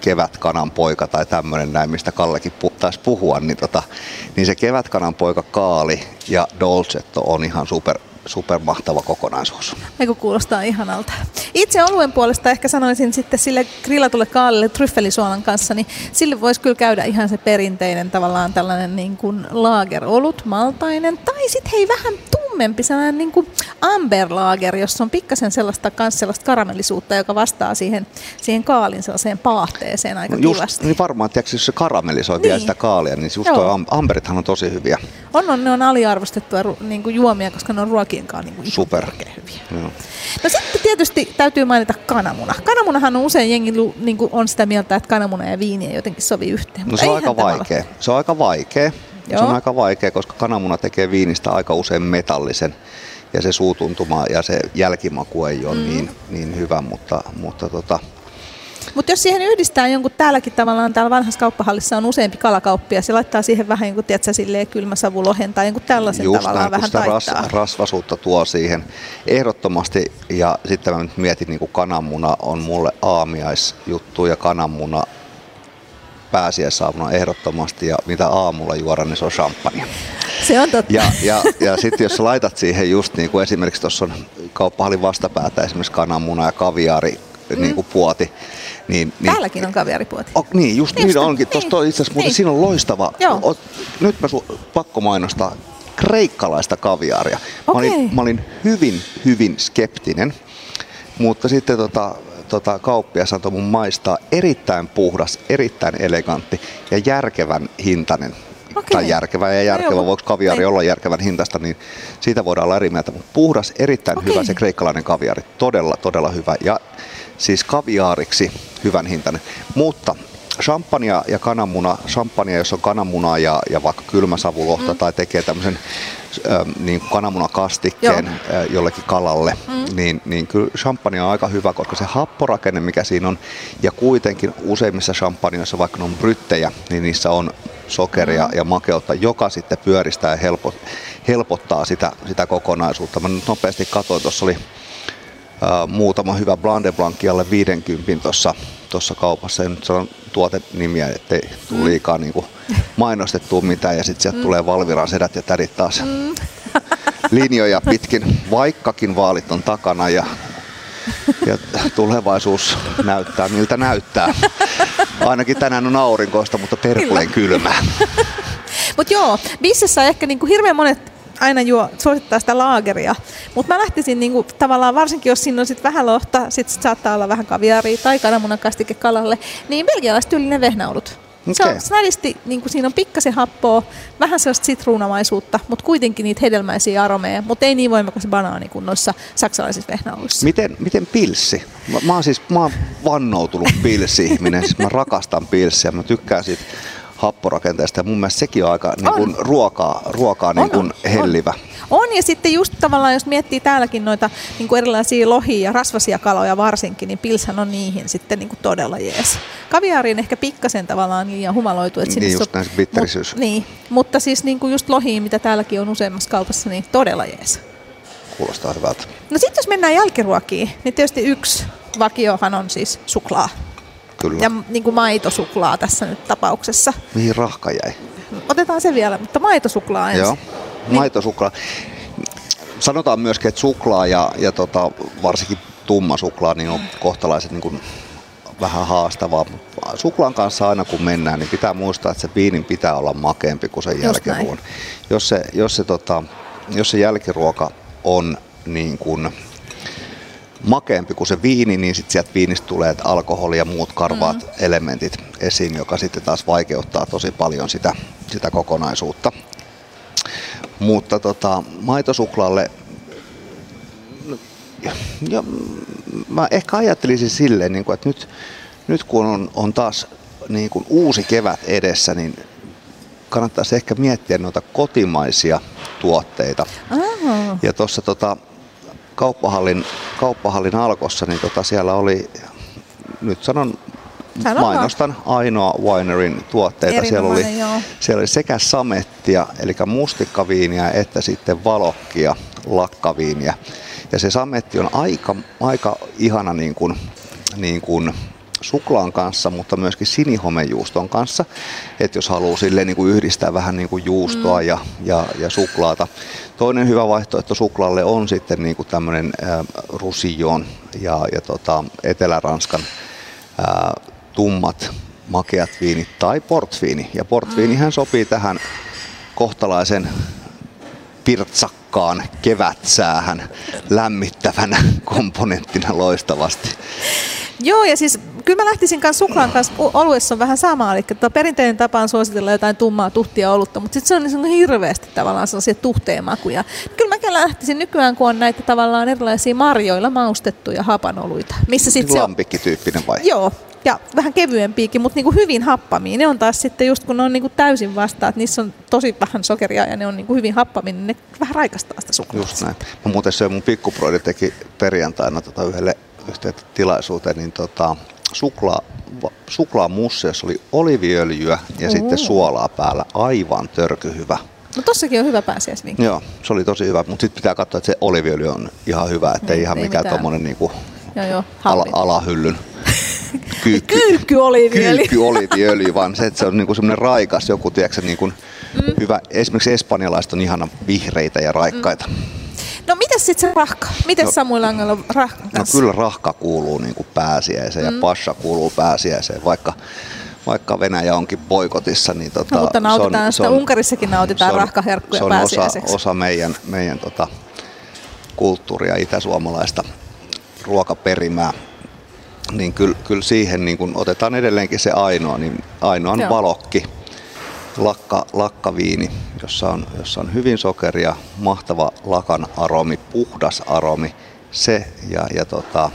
kevätkanan poika tai tämmöinen näin, mistä Kallekin taisi puhua, niin, tota, niin se kevätkanan poika kaali ja Dolcetto on ihan super, supermahtava kokonaisuus. Eikö kuulostaa ihanalta. Itse oluen puolesta ehkä sanoisin sitten sille grillatulle kaalille tryffelisuolan kanssa, niin sille voisi kyllä käydä ihan se perinteinen tavallaan tällainen niin kuin laagerolut, maltainen, tai sitten hei vähän tummempi sellainen niin kuin amberlager, jossa on pikkasen sellaista, kans sellaista karamellisuutta, joka vastaa siihen, siihen kaalin sellaiseen paahteeseen aika just, kivasti. Niin varmaan, että jos se karamellisoi niin. vielä sitä kaalia, niin just Joo. tuo amberithan on tosi hyviä. On, on ne on aliarvostettuja niin kuin juomia, koska ne on ruokien kanssa niin kuin Super. hyviä. Joo. No sitten tietysti täytyy mainita kananmuna. Kananmunahan on usein jengi niin kuin on sitä mieltä, että kananmuna ja viini ei jotenkin sovi yhteen. No se on aika vaikea. Se on aika vaikea. Joo. Se on aika vaikea, koska kananmuna tekee viinistä aika usein metallisen ja se suutuntuma ja se jälkimaku ei ole mm. niin, niin hyvä, mutta, mutta tota, mutta jos siihen yhdistää jonkun täälläkin tavallaan, täällä vanhassa kauppahallissa on useampi kalakauppia, se laittaa siihen vähän jonkun, tiedätkö, silleen kylmäsavulohen tai jonkun tällaisen Just tavallaan näin, vähän sitä ras, rasvasuutta tuo siihen ehdottomasti. Ja sitten mä nyt mietin, niin kuin kananmuna on mulle aamiaisjuttu ja kananmuna pääsiäisaamuna ehdottomasti ja mitä aamulla juoda, niin se on champagne. Se on totta. Ja, ja, ja sitten jos laitat siihen just niin kuin esimerkiksi tuossa on kauppahallin vastapäätä esimerkiksi kananmuna ja kaviaari mm. niin kuin puoti. Niin, niin, Täälläkin on kaviaripuoti. Oh, niin, just niin, niin onkin. Niin. itse asiassa niin. siinä on loistava. Joo. nyt mä su- pakko mainostaa kreikkalaista kaviaaria. Okay. Mä, olin, mä olin hyvin, hyvin skeptinen, mutta sitten tota, tota, kauppias antoi mun maistaa erittäin puhdas, erittäin elegantti ja järkevän hintainen. Okay. Tai järkevä ja järkevä, no, voiko kaviari Ei. olla järkevän hintasta, niin siitä voidaan olla eri mieltä. Mutta puhdas, erittäin okay. hyvä se kreikkalainen kaviari, todella, todella hyvä. Ja siis kaviaariksi hyvän hintainen. Mutta champagne ja kananmuna, champagne jos on kananmuna ja, ja vaikka kylmäsavulohta mm. tai tekee tämmöisen niin kananmunakastikkeen äh, jollekin kalalle, mm. niin, niin kyllä champagne on aika hyvä, koska se happorakenne, mikä siinä on, ja kuitenkin useimmissa champagneissa, vaikka ne on bryttejä, niin niissä on sokeria ja makeutta, joka sitten pyöristää ja helpo, helpottaa sitä, sitä kokonaisuutta. Mä nyt nopeasti katsoin, tuossa oli muutama hyvä Blande Blanc alle 50 tuossa tuossa kaupassa. En nyt sano tuotenimiä, ettei tule liikaa niin kuin mainostettua mitään ja sitten sieltä mm. tulee Valviran sedät ja tädit taas mm. linjoja pitkin, vaikkakin vaalit on takana ja ja tulevaisuus näyttää miltä näyttää. Ainakin tänään on aurinkoista, mutta perkuleen kylmää. Mutta joo, bissessä ehkä niinku hirveän monet aina juo, suosittaa sitä laageria. Mutta mä lähtisin niinku, tavallaan, varsinkin jos siinä on sit vähän lohta, sit saattaa olla vähän kaviaria tai kananmunakastike kalalle, niin belgialaistyylinen vehnäolut. Okay. Se on snadisti, niin kuin siinä on pikkasen happoa, vähän sellaista sitruunamaisuutta, mutta kuitenkin niitä hedelmäisiä aromeja, mutta ei niin voimakas banaani kuin noissa saksalaisissa vehnäoluissa. Miten, miten pilssi? Mä, mä oon siis mä oon vannoutunut pilsi-ihminen, siis mä rakastan pilssiä, mä tykkään siitä happorakenteesta ja mun mielestä sekin on aika niin kuin, ruokaa, ruokaa niin kuin, hellivä. On. on ja sitten just tavallaan jos miettii täälläkin noita niin kuin erilaisia lohia ja rasvasia kaloja varsinkin, niin pilshän on niihin sitten niin kuin todella jees. Kaviaariin ehkä pikkasen tavallaan liian humaloitu. Että niin just näin bitterisyys. Mut, niin, mutta siis niin kuin just lohiin, mitä täälläkin on useammassa kaupassa, niin todella jees. Kuulostaa hyvältä. No sitten jos mennään jälkiruokiin, niin tietysti yksi vakiohan on siis suklaa. Kyllä. Ja niin kuin maitosuklaa tässä nyt tapauksessa. Mihin rahka jäi? Otetaan se vielä, mutta maitosuklaa ensin. Joo, niin. maitosuklaa. Sanotaan myöskin, että suklaa ja, ja tota, varsinkin tumma suklaa niin on kohtalaiset niin kuin vähän haastavaa. Suklaan kanssa aina kun mennään, niin pitää muistaa, että se viinin pitää olla makeampi kuin sen jälkiruoan. Jos se, jos, se, tota, jos se jälkiruoka on niin kuin makeampi kuin se viini, niin sitten sieltä viinistä tulee alkoholi ja muut karvaat mm. elementit esiin, joka sitten taas vaikeuttaa tosi paljon sitä, sitä kokonaisuutta. Mutta tota, maitosuklaalle, ja mä ehkä ajattelisin silleen, niin kuin, että nyt, nyt kun on, on taas niin kuin uusi kevät edessä, niin kannattaisi ehkä miettiä noita kotimaisia tuotteita. Aha. Ja tuossa tota, kauppahallin, kauppahallin alkossa, niin tota siellä oli, nyt sanon Sano mainostan ainoa winerin tuotteita. siellä oli, siellä oli sekä samettia, eli mustikkaviiniä, että sitten valokkia, lakkaviiniä. Ja se sametti on aika, aika ihana niin kuin, niin kuin suklaan kanssa, mutta myöskin sinihomejuuston kanssa. Että jos haluaa sille niin kuin yhdistää vähän niin kuin juustoa mm. ja, ja, ja suklaata. Toinen hyvä vaihtoehto suklaalle on sitten niin kuin tämmöinen äh, rusijon ja, ja tota, Etelä-Ranskan äh, tummat makeat viinit tai portviini. Ja portviinihän mm. sopii tähän kohtalaisen pirtsakkaan kevätsäähän lämmittävänä komponenttina loistavasti. Joo, ja siis kyllä mä lähtisin kanssa suklaan kanssa, oluessa on vähän sama, eli perinteinen tapa on suositella jotain tummaa tuhtia olutta, mutta sitten se on niin hirveästi tavallaan sellaisia tuhteen makuja. Kyllä mäkin lähtisin nykyään, kun on näitä tavallaan erilaisia marjoilla maustettuja hapanoluita. Missä sit se on... tyyppinen vai? Joo, ja vähän kevyempiäkin, mutta niinku hyvin happamia. Ne on taas sitten just kun ne on niinku täysin vastaan, että niissä on tosi vähän sokeria ja ne on niinku hyvin happamia, niin ne vähän raikastaa sitä suklaata. Just näin. Mä muuten se mun pikkuproidi teki perjantaina tota yhdelle yhteen tilaisuuteen, niin tota, suklaa, suklaamussi, jossa oli oliviöljyä ja mm. sitten suolaa päällä. Aivan törkyhyvä. No tossakin on hyvä pääsiäisvinkki. Joo, se oli tosi hyvä, mutta sitten pitää katsoa, että se oliviöljy on ihan hyvä, ettei niin, ihan mikään tuommoinen niinku joo, joo, ala, alahyllyn kyykky, kyykkyoliiviöljy. kyykkyoliiviöljy, vaan se, että se on niinku semmoinen raikas joku, tiedätkö, niinku mm. hyvä. Esimerkiksi espanjalaiset on ihana vihreitä ja raikkaita. Mm. No mitäs sitten se rahka? Miten no, Samuel Angelo rahkan kanssa? No kyllä rahka kuuluu niin kuin pääsiäiseen mm. ja pasha kuuluu pääsiäiseen, vaikka vaikka Venäjä onkin boikotissa, niin tota, no, mutta nautitaan se on, sitä. Se on, Unkarissakin nautitaan se on, rahkaherkkuja Se on osa, osa meidän, meidän tota, kulttuuria, itäsuomalaista ruokaperimää. Niin kyllä, kyllä siihen niin kun otetaan edelleenkin se ainoa, niin ainoan Joo. valokki lakka, lakkaviini, jossa on, jossa on hyvin sokeria, mahtava lakan aromi, puhdas aromi. Se ja, ja tota,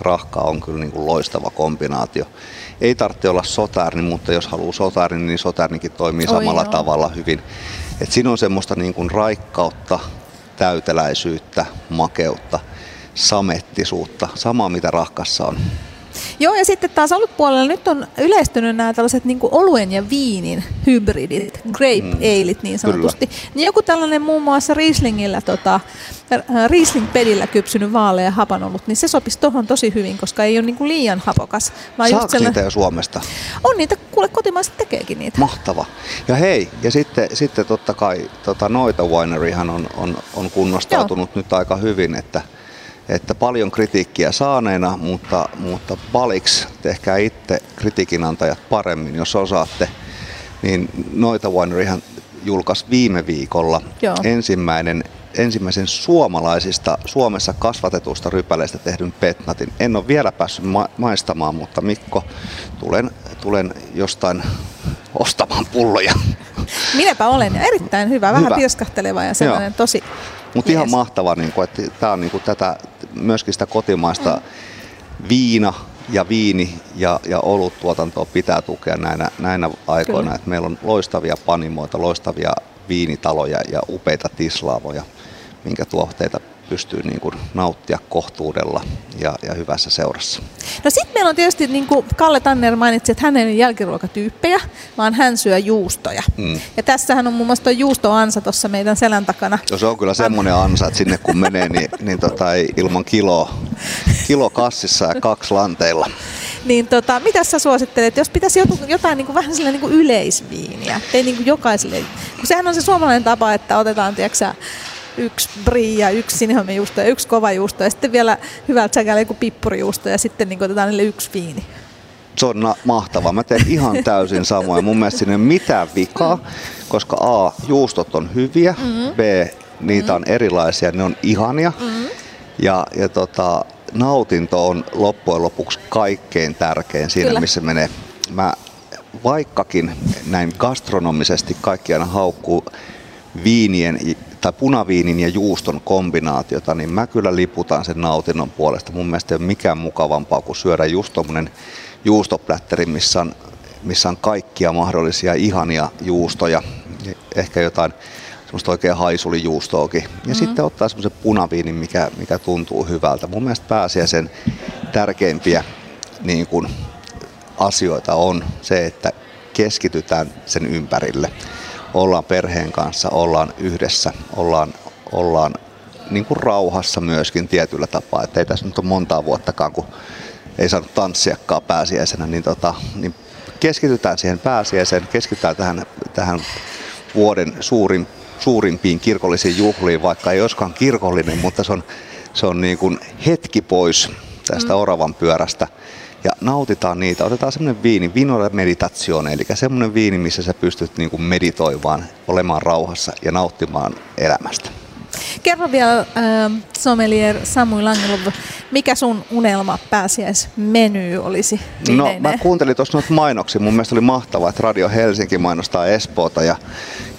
rahka on kyllä niin kuin loistava kombinaatio. Ei tarvitse olla sotärni, mutta jos haluaa sotärni, niin sotärnikin toimii Oi samalla joo. tavalla hyvin. Et siinä on semmoista niin kuin raikkautta, täyteläisyyttä, makeutta, samettisuutta, samaa mitä rahkassa on. Joo, ja sitten taas ollut puolella nyt on yleistynyt nämä tällaiset niin oluen ja viinin hybridit, grape mm. aleit niin sanotusti. Kyllä. Niin joku tällainen muun muassa Rieslingillä, tota, äh, Riesling-pedillä kypsynyt vaalea hapan ollut, niin se sopisi tuohon tosi hyvin, koska ei ole niin kuin liian hapokas. Vaan Saako just niitä jo Suomesta? On niitä, kuule kotimaiset tekeekin niitä. Mahtava. Ja hei, ja sitten, sitten totta kai tota, Noita Wineryhan on, on, on kunnostautunut Joo. nyt aika hyvin, että että paljon kritiikkiä saaneena, mutta, mutta valiksi tehkää itse kritiikinantajat paremmin, jos osaatte. Niin Noita Wineryhan julkaisi viime viikolla Joo. ensimmäinen ensimmäisen suomalaisista Suomessa kasvatetusta rypäleistä tehdyn petnatin. En ole vielä päässyt ma- maistamaan, mutta Mikko, tulen, tulen jostain ostamaan pulloja. Minäpä olen, erittäin hyvä, vähän hyvä. pirskahteleva ja sellainen Joo. tosi mutta ihan mahtava, niin kuin, että tämä on niin kuin tätä, myöskin sitä kotimaista mm. viina ja viini ja, ja oluttuotantoa pitää tukea näinä, näinä aikoina. Kyllä. Että meillä on loistavia panimoita, loistavia viinitaloja ja upeita tislaavoja, minkä tuotteita pystyy niin kuin nauttia kohtuudella ja, ja hyvässä seurassa. No sitten meillä on tietysti, niin kuin Kalle Tanner mainitsi, että hän ei ole jälkiruokatyyppejä, vaan hän syö juustoja. Mm. Ja tässähän on muun muassa tuo juustoansa tuossa meidän selän takana. No se on kyllä semmoinen ansa, että sinne kun menee, niin, niin tota, ei ilman kiloa, kilo kassissa ja kaksi lanteilla. Niin tota, mitä sä suosittelet, jos pitäisi jotain, jotain niin kuin, vähän sellainen niin kuin yleisviiniä, ei niin kuin jokaiselle, kun sehän on se suomalainen tapa, että otetaan, tiedätkö yksi brie ja yksi sinihomejuusto ja yksi kova juusto ja sitten vielä hyvältä säkällä joku pippurijuusto ja sitten niin otetaan niille yksi viini. Se on na- mahtavaa. Mä teen ihan täysin samoin. Mun mielestä siinä ei ole mitään vikaa, koska A, juustot on hyviä, mm-hmm. B, niitä mm-hmm. on erilaisia, ne on ihania. Mm-hmm. Ja, ja tota, nautinto on loppujen lopuksi kaikkein tärkein siinä, Kyllä. missä menee. Mä vaikkakin näin gastronomisesti kaikki aina haukkuu viinien tai punaviinin ja juuston kombinaatiota, niin mä kyllä liputan sen nautinnon puolesta. Mun mielestä ei ole mikään mukavampaa kuin syödä just tommonen juustoplätteri, missä on, missä on kaikkia mahdollisia ihania juustoja. Ehkä jotain semmoista oikein haisulijuustoakin. Ja mm-hmm. sitten ottaa semmoisen punaviinin, mikä, mikä tuntuu hyvältä. Mun mielestä pääsiäisen tärkeimpiä niin kuin, asioita on se, että keskitytään sen ympärille ollaan perheen kanssa, ollaan yhdessä, ollaan, ollaan niin kuin rauhassa myöskin tietyllä tapaa. Että ei tässä nyt ole montaa vuottakaan, kun ei saanut tanssiakaan pääsiäisenä, niin, tota, niin keskitytään siihen pääsiäiseen, keskitytään tähän, tähän vuoden suurin, suurimpiin kirkollisiin juhliin, vaikka ei olisikaan kirkollinen, mutta se on, se on niin kuin hetki pois tästä mm. oravan pyörästä ja nautitaan niitä. Otetaan semmoinen viini, vinolle meditazione, eli semmoinen viini, missä sä pystyt niin kuin meditoimaan, olemaan rauhassa ja nauttimaan elämästä. Kerro vielä äh, sommelier Samuel Langelov, mikä sun unelma pääsiäismeny olisi viimeinen? No mä kuuntelin tuossa noita mainoksia, mun mielestä oli mahtavaa, että Radio Helsinki mainostaa Espoota ja,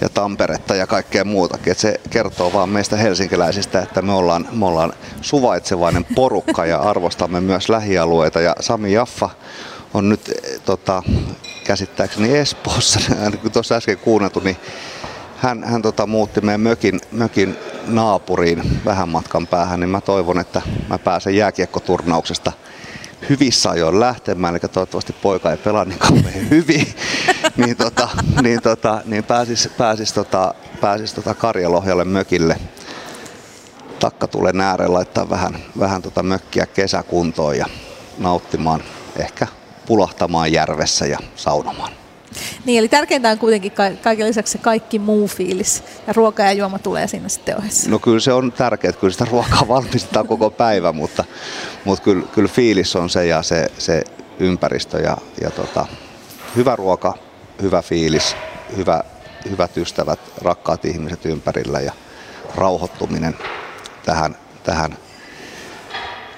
ja Tamperetta ja kaikkea muutakin. Et se kertoo vaan meistä helsinkiläisistä, että me ollaan, me ollaan suvaitsevainen porukka ja arvostamme myös lähialueita ja Sami Jaffa on nyt tota, käsittääkseni Espoossa, kun tuossa äsken kuunneltu, niin hän, hän tota, muutti meidän mökin, mökin naapuriin vähän matkan päähän, niin mä toivon, että mä pääsen jääkiekkoturnauksesta hyvissä ajoin lähtemään, eli toivottavasti poika ei pelaa niin kauhean hyvin, niin, tota, niin, tota, niin pääsis, pääsis, tota, pääsis tota Karjalohjalle mökille takka tulee ääreen laittaa vähän, vähän tota mökkiä kesäkuntoon ja nauttimaan, ehkä pulahtamaan järvessä ja saunomaan. Niin, eli tärkeintä on kuitenkin kaiken lisäksi se kaikki muu fiilis. Ja ruoka ja juoma tulee siinä sitten ohessa. No kyllä se on tärkeää, että kyllä sitä ruokaa valmistetaan koko päivä, mutta, mutta kyllä, kyllä fiilis on se ja se, se ympäristö ja, ja tota, hyvä ruoka, hyvä fiilis, hyvä, hyvät ystävät, rakkaat ihmiset ympärillä ja rauhoittuminen tähän, tähän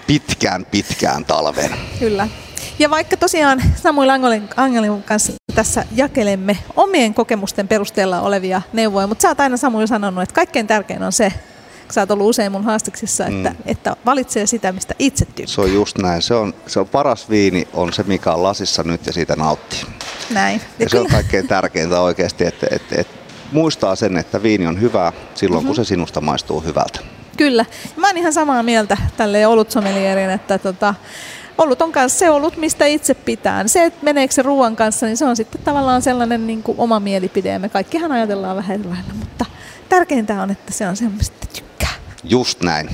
pitkään pitkään talveen. Kyllä. Ja vaikka tosiaan Samuel Angelin, Angelin kanssa tässä jakelemme omien kokemusten perusteella olevia neuvoja, mutta sä oot aina Samuel sanonut, että kaikkein tärkein on se, kun sä oot ollut usein mun haastiksissa, että, mm. että valitsee sitä, mistä itse tykkää. Se on just näin. Se on, se on paras viini, on se, mikä on lasissa nyt ja siitä nauttii. Näin. Ja, ja se on kaikkein tärkeintä oikeasti, että, että, että muistaa sen, että viini on hyvää silloin, mm-hmm. kun se sinusta maistuu hyvältä. Kyllä. Mä oon ihan samaa mieltä tälle olutsomelierin, että tota, olut on kanssa se olut, mistä itse pitää. Se, että meneekö se ruoan kanssa, niin se on sitten tavallaan sellainen niin kuin oma mielipide. Ja me kaikkihan ajatellaan vähän erilailla, mutta tärkeintä on, että se on semmoista, että tykkää. Just näin.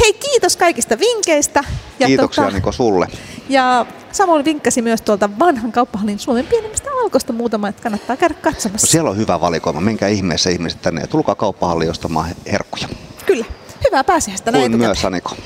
Hei, kiitos kaikista vinkkeistä. Ja Kiitoksia tota, Niko sulle. Ja Samuel vinkkasi myös tuolta vanhan kauppahallin Suomen pienemmistä alkosta muutama, että kannattaa käydä katsomassa. Siellä on hyvä valikoima. Minkä ihmeessä ihmiset tänne ja tulkaa kauppahalliin ostamaan herkkuja. Kyllä. Hyvää pääsiäistä näin myös, Saniko.